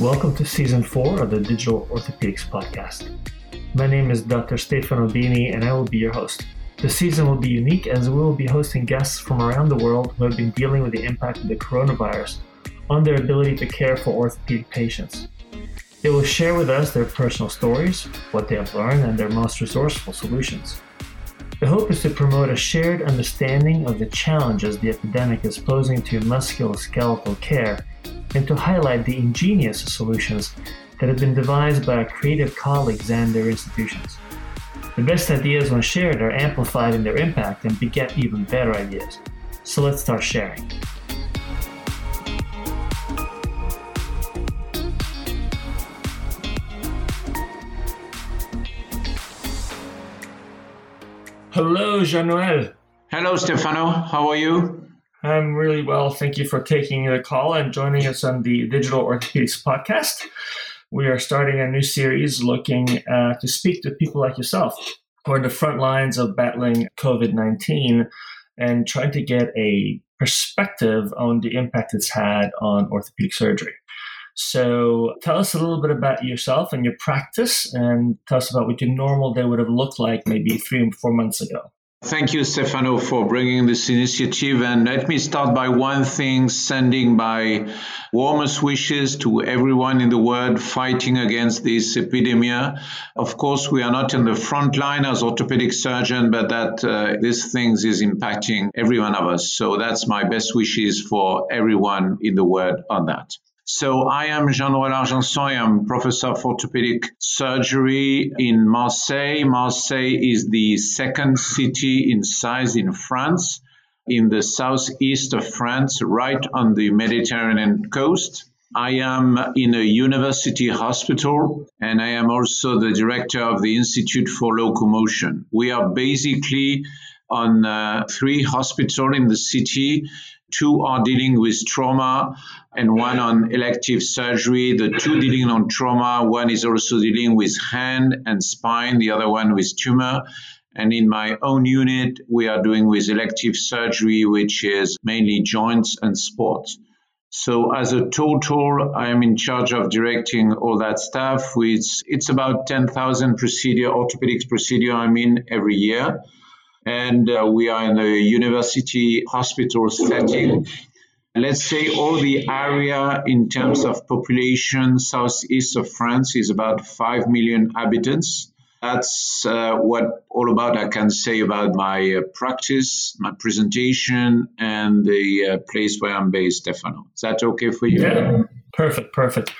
Welcome to season four of the Digital Orthopedics Podcast. My name is Dr. Stefano Bini and I will be your host. The season will be unique as we will be hosting guests from around the world who have been dealing with the impact of the coronavirus on their ability to care for orthopedic patients. They will share with us their personal stories, what they have learned, and their most resourceful solutions. The hope is to promote a shared understanding of the challenges the epidemic is posing to musculoskeletal care and to highlight the ingenious solutions that have been devised by our creative colleagues and their institutions. The best ideas, when shared, are amplified in their impact and beget even better ideas. So let's start sharing. Hello, Jean Noel. Hello, Stefano. How are you? I'm really well. Thank you for taking the call and joining us on the Digital Orthopedics podcast. We are starting a new series looking uh, to speak to people like yourself who are in the front lines of battling COVID 19 and trying to get a perspective on the impact it's had on orthopedic surgery. So, tell us a little bit about yourself and your practice, and tell us about what your normal day would have looked like maybe three or four months ago. Thank you, Stefano, for bringing this initiative. And let me start by one thing sending my warmest wishes to everyone in the world fighting against this epidemic. Of course, we are not in the front line as orthopedic surgeon, but that uh, this thing is impacting every one of us. So that's my best wishes for everyone in the world on that. So I am Jean-Noël Argenson. I am professor of orthopedic surgery in Marseille. Marseille is the second city in size in France, in the southeast of France, right on the Mediterranean coast. I am in a university hospital and I am also the director of the Institute for Locomotion. We are basically on uh, three hospitals in the city two are dealing with trauma and one on elective surgery. The two dealing on trauma, one is also dealing with hand and spine, the other one with tumor. And in my own unit, we are doing with elective surgery, which is mainly joints and sports. So as a total, I am in charge of directing all that stuff. It's, it's about 10,000 procedure, orthopedics procedure, I mean, every year and uh, we are in a university hospital setting. Let's say all the area in terms of population southeast of France is about 5 million inhabitants. That's uh, what all about I can say about my uh, practice, my presentation, and the uh, place where I'm based, Stefano. Is that okay for you? Yeah, perfect, perfect.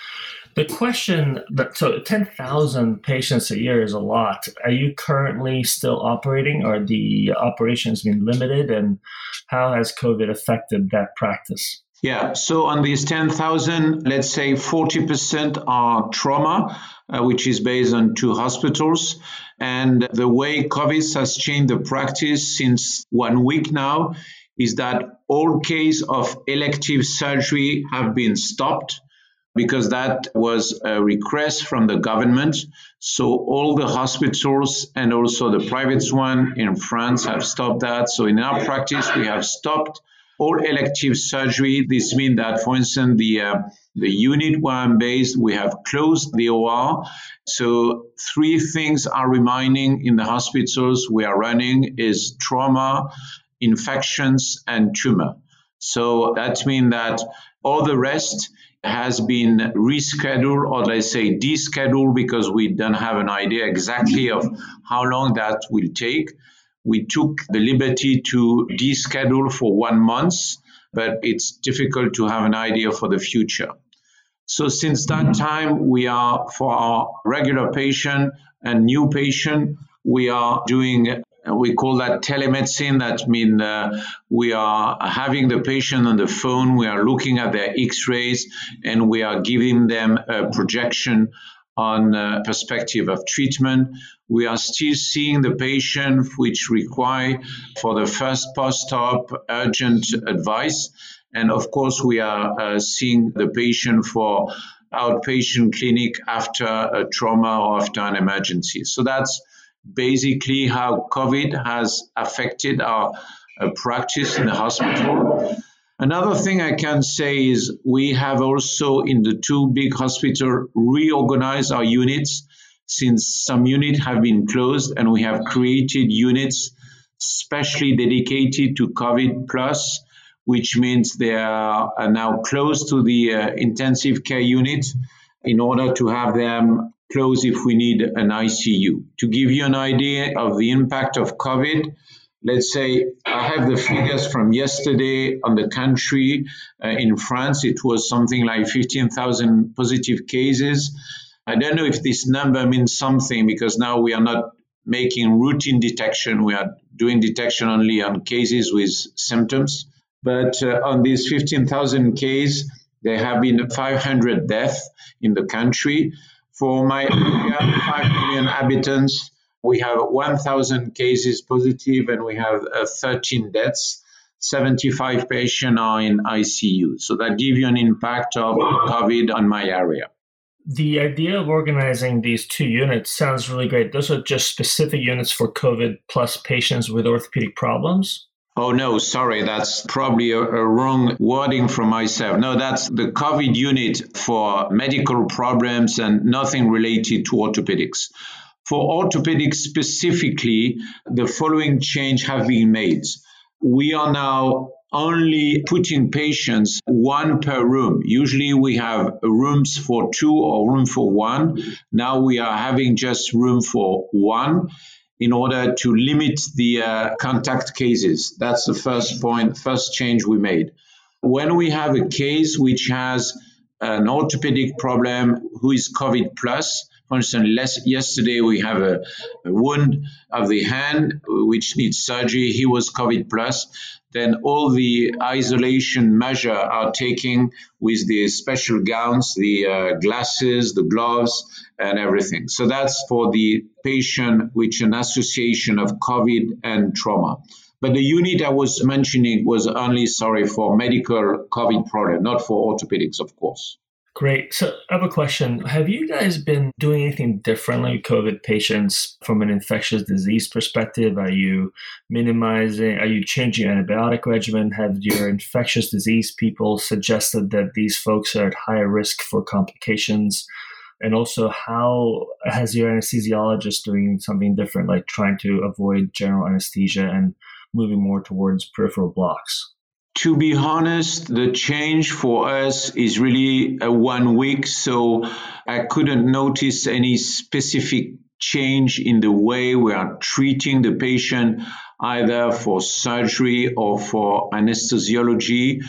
The question that so 10,000 patients a year is a lot. Are you currently still operating or the operations been limited and how has COVID affected that practice? Yeah, so on these 10,000, let's say 40% are trauma, uh, which is based on two hospitals. And the way COVID has changed the practice since one week now is that all cases of elective surgery have been stopped because that was a request from the government. So all the hospitals and also the private one in France have stopped that. So in our practice, we have stopped all elective surgery. This means that, for instance, the uh, the unit where I'm based, we have closed the OR. So three things are remaining in the hospitals we are running is trauma, infections, and tumor. So that means that all the rest has been rescheduled or let's say descheduled because we don't have an idea exactly of how long that will take. We took the liberty to deschedule for one month, but it's difficult to have an idea for the future. So since that mm-hmm. time, we are for our regular patient and new patient, we are doing we call that telemedicine. That means uh, we are having the patient on the phone, we are looking at their x rays, and we are giving them a projection on uh, perspective of treatment. We are still seeing the patient which require for the first post-op urgent advice. And of course, we are uh, seeing the patient for outpatient clinic after a trauma or after an emergency. So that's basically how COVID has affected our uh, practice in the hospital. Another thing I can say is we have also in the two big hospitals reorganized our units since some units have been closed and we have created units specially dedicated to COVID plus, which means they are now close to the uh, intensive care unit in order to have them close if we need an ICU. To give you an idea of the impact of COVID, let's say I have the figures from yesterday on the country. Uh, in France, it was something like 15,000 positive cases. I don't know if this number means something because now we are not making routine detection. We are doing detection only on cases with symptoms. But uh, on these 15,000 cases, there have been 500 deaths in the country. For my area, 5 million inhabitants, we have 1,000 cases positive and we have uh, 13 deaths. 75 patients are in ICU. So that gives you an impact of COVID on my area. The idea of organizing these two units sounds really great. Those are just specific units for COVID plus patients with orthopedic problems? Oh, no, sorry, that's probably a, a, wrong wording from myself. No, that's the COVID unit for medical problems and nothing related to orthopedics. For orthopedics specifically, the following change have been made. We are now only putting patients one per room. Usually we have rooms for two or room for one. Now we are having just room for one in order to limit the uh, contact cases. That's the first point, first change we made. When we have a case which has an orthopedic problem who is COVID plus, for instance, yesterday we have a, a, wound of the hand which needs surgery. He was COVID plus. Then all the isolation measure are taking with the special gowns, the uh, glasses, the gloves, and everything. So that's for the patient which an association of COVID and trauma. But the unit I was mentioning was only sorry for medical COVID problem, not for orthopedics, of course. Great. So I have a question. Have you guys been doing anything differently with COVID patients from an infectious disease perspective? Are you minimizing, are you changing antibiotic regimen? Have your infectious disease people suggested that these folks are at higher risk for complications? And also, how has your anesthesiologist doing something different, like trying to avoid general anesthesia and moving more towards peripheral blocks? To be honest, the change for us is really a one week, so I couldn't notice any specific change in the way we are treating the patient, either for surgery or for anesthesiology.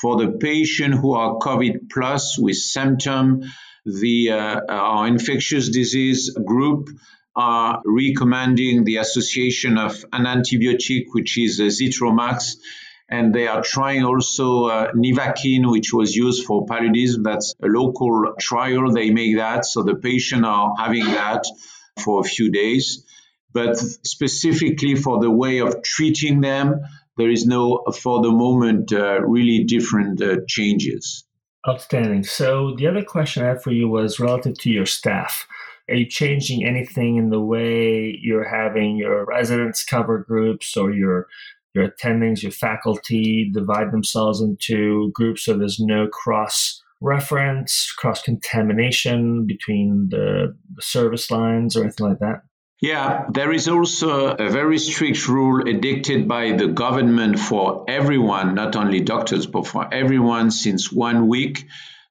For the patient who are COVID plus with symptom, the uh, our infectious disease group are recommending the association of an antibiotic, which is Zithromax, and they are trying also uh, which was used for paludism. That's a local trial. They make that, so the patient are having that for a few days. But specifically for the way of treating them, there is no, for the moment, uh, really different uh, changes. Outstanding. So the other question I had for you was relative to your staff. Are you changing anything in the way you're having your residents cover groups or your your attendings, your faculty divide themselves into groups so there's no cross reference, cross contamination between the, service lines or anything like that? Yeah, there is also a very strict rule edicted by the government for everyone, not only doctors, but for everyone since one week.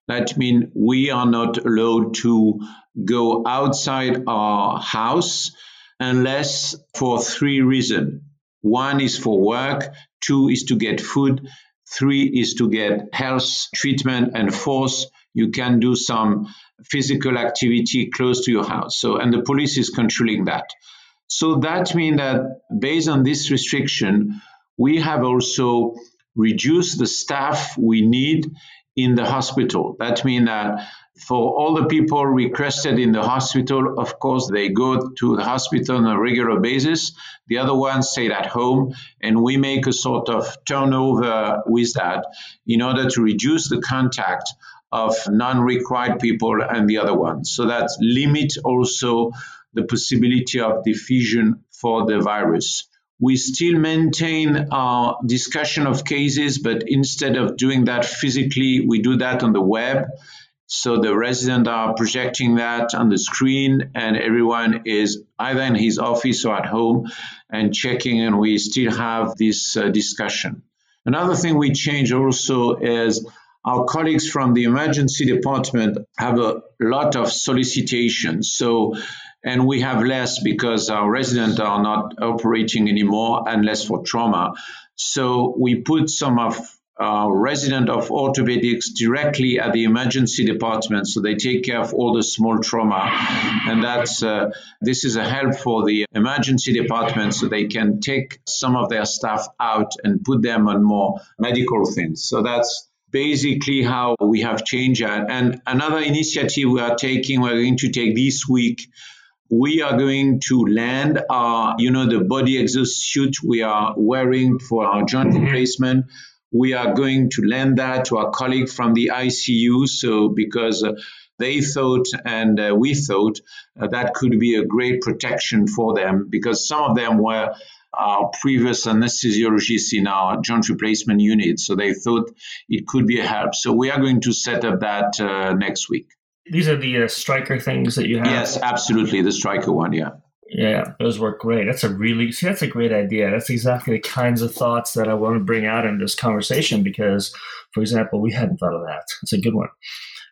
That means we are not allowed to go outside our house unless for three reasons. One is for work, two is to get food, three is to get health treatment, and fourth, you can do some physical activity close to your house. So, and the police is controlling that. So that means that based on this restriction, we have also reduced the staff we need in the hospital. That means that for all the people requested in the hospital, of course, they go to the hospital on a regular basis. The other ones stay at home, and we make a sort of turnover with that in order to reduce the contact of non-required people and the other ones. So that limit also the possibility of diffusion for the virus. we still maintain our discussion of cases, but instead of doing that physically, we do that on the web. So the residents are projecting that on the screen, and everyone is either in his office or at home and checking, and we still have this uh, discussion. Another thing we change also is our colleagues from the emergency department have a lot of solicitations. So and we have less because our residents are not operating anymore unless for trauma. So we put some of our resident of orthopedics directly at the emergency department, so they take care of all the small trauma, and that's uh, this is a help for the emergency department, so they can take some of their staff out and put them on more medical things. So that's basically how we have changed that. And another initiative we are taking, we're going to take this week we are going to land our, you know, the body exhaust suit we are wearing for our joint mm-hmm. We are going to lend that to our colleague from the ICU. So, because uh, they thought and uh, we thought uh, that could be a great protection for them because some of them were our previous anesthesiologists in our joint replacement unit. So they thought it could be a help. So we are going to set up that uh, next week. These are the uh, Stryker things that you have. Yes, absolutely, the Stryker one. Yeah. Yeah, those work great. That's a really see. That's a great idea. That's exactly the kinds of thoughts that I want to bring out in this conversation because, for example, we hadn't thought of that. It's a good one.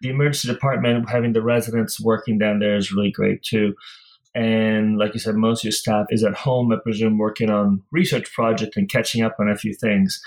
The emergency department having the residents working down there is really great too. And like you said, most of your staff is at home, I presume, working on research project and catching up on a few things.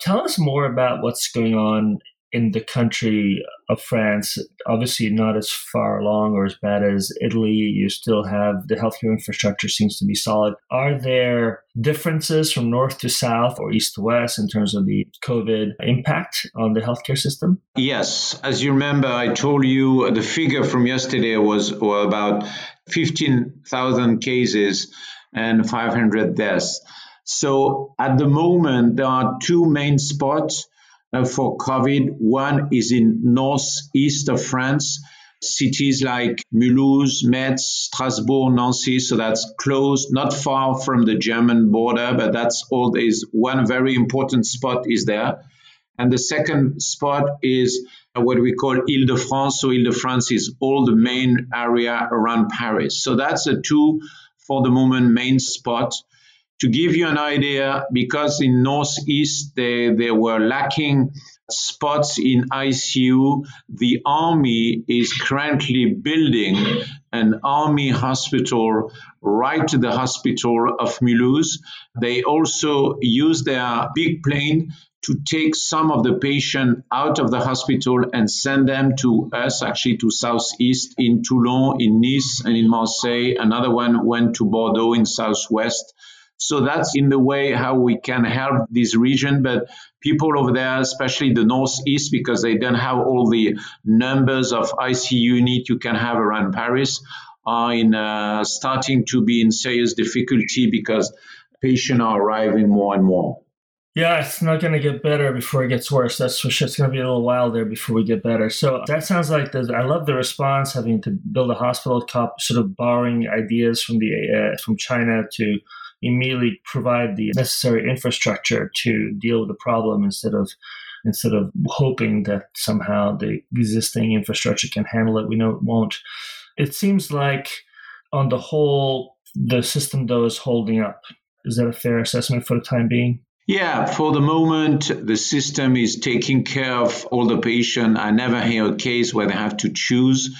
Tell us more about what's going on in the country of France, obviously not as far along or as bad as Italy. You still have the healthcare infrastructure seems to be solid. Are there differences from north to south or east to west in terms of the COVID impact on the healthcare system? Yes. As you remember, I told you the figure from yesterday was about 15,000 cases and 500 deaths. So at the moment, there are two main spots Uh, for COVID. One is in northeast of France, cities like Mulhouse, Metz, Strasbourg, Nancy. So that's close, not far from the German border, but that's all. Is one very important spot is there, and the second spot is uh, what we call Ile-de-France. So Ile-de-France is all the main area around Paris. So that's the two for the moment main spots. To give you an idea, because in Northeast they, they were lacking spots in ICU, the army is currently building an army hospital right to the hospital of Mulhouse. They also use their big plane to take some of the patient out of the hospital and send them to us, actually to southeast in Toulon, in Nice, and in Marseille. Another one went to Bordeaux in southwest. So that's in the way how we can help this region. But people over there, especially the northeast, because they don't have all the numbers of ICU unit you can have around Paris, are in uh, starting to be in serious difficulty because patients are arriving more and more. Yeah, it's not going to get better before it gets worse. That's for sure. It's going to be a little while there before we get better. So that sounds like the, I love the response, having to build a hospital, sort of borrowing ideas from the uh, from China to immediately provide the necessary infrastructure to deal with the problem instead of instead of hoping that somehow the existing infrastructure can handle it. We know it won't. It seems like on the whole, the system though is holding up. Is that a fair assessment for the time being? Yeah, for the moment, the system is taking care of all the patients. I never hear a case where they have to choose.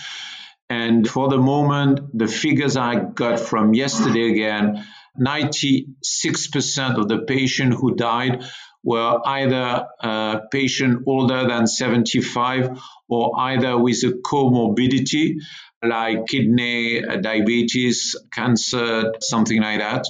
And for the moment, the figures I got from yesterday again 96% of the patients who died were either a patient older than 75 or either with a comorbidity like kidney uh, diabetes, cancer, something like that.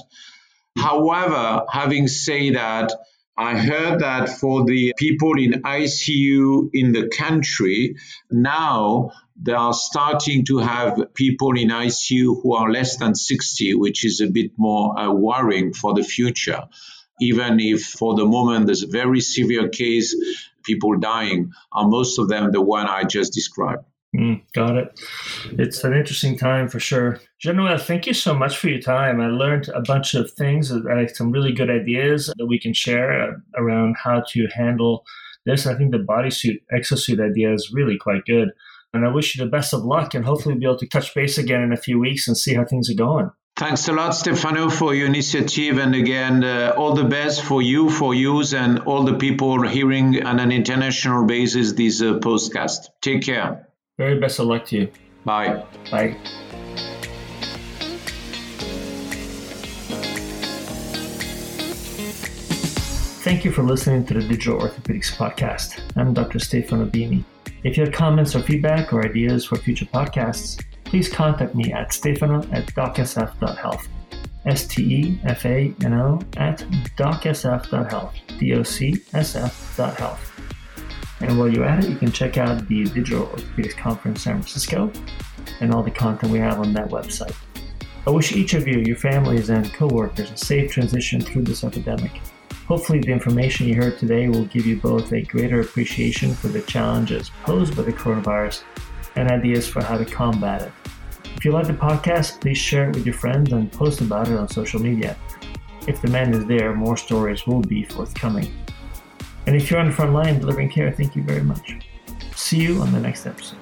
However, having said that, I heard that for the people in ICU in the country, now they are starting to have people in ICU who are less than 60, which is a bit more uh, worrying for the future. Even if for the moment there's a very severe case, people dying, are most of them the one I just described. Mm, got it. It's an interesting time for sure. Jean Noel, thank you so much for your time. I learned a bunch of things, some really good ideas that we can share uh, around how to handle this. I think the bodysuit, exhaust suit idea is really quite good. And I wish you the best of luck and hopefully be able to touch base again in a few weeks and see how things are going. Thanks a lot, Stefano, for your initiative. And again, uh, all the best for you, for yous, and all the people hearing on an international basis this uh, podcast. Take care. Very best of luck to you. Bye. Bye. Thank you for listening to the Digital Orthopedics Podcast. I'm Dr. Stefano Bini. If you have comments or feedback or ideas for future podcasts, please contact me at stefano at docsf.health. S-T-E-F-A-N-O at docsf.health. D-O-C-S-F.health. And while you're at it, you can check out the Digital Orthopedics Conference San Francisco and all the content we have on that website. I wish each of you, your families, and coworkers a safe transition through this epidemic. Hopefully, the information you heard today will give you both a greater appreciation for the challenges posed by the coronavirus and ideas for how to combat it. If you like the podcast, please share it with your friends and post about it on social media. If the demand is there, more stories will be forthcoming. And if you're on the front line delivering care, thank you very much. See you on the next episode.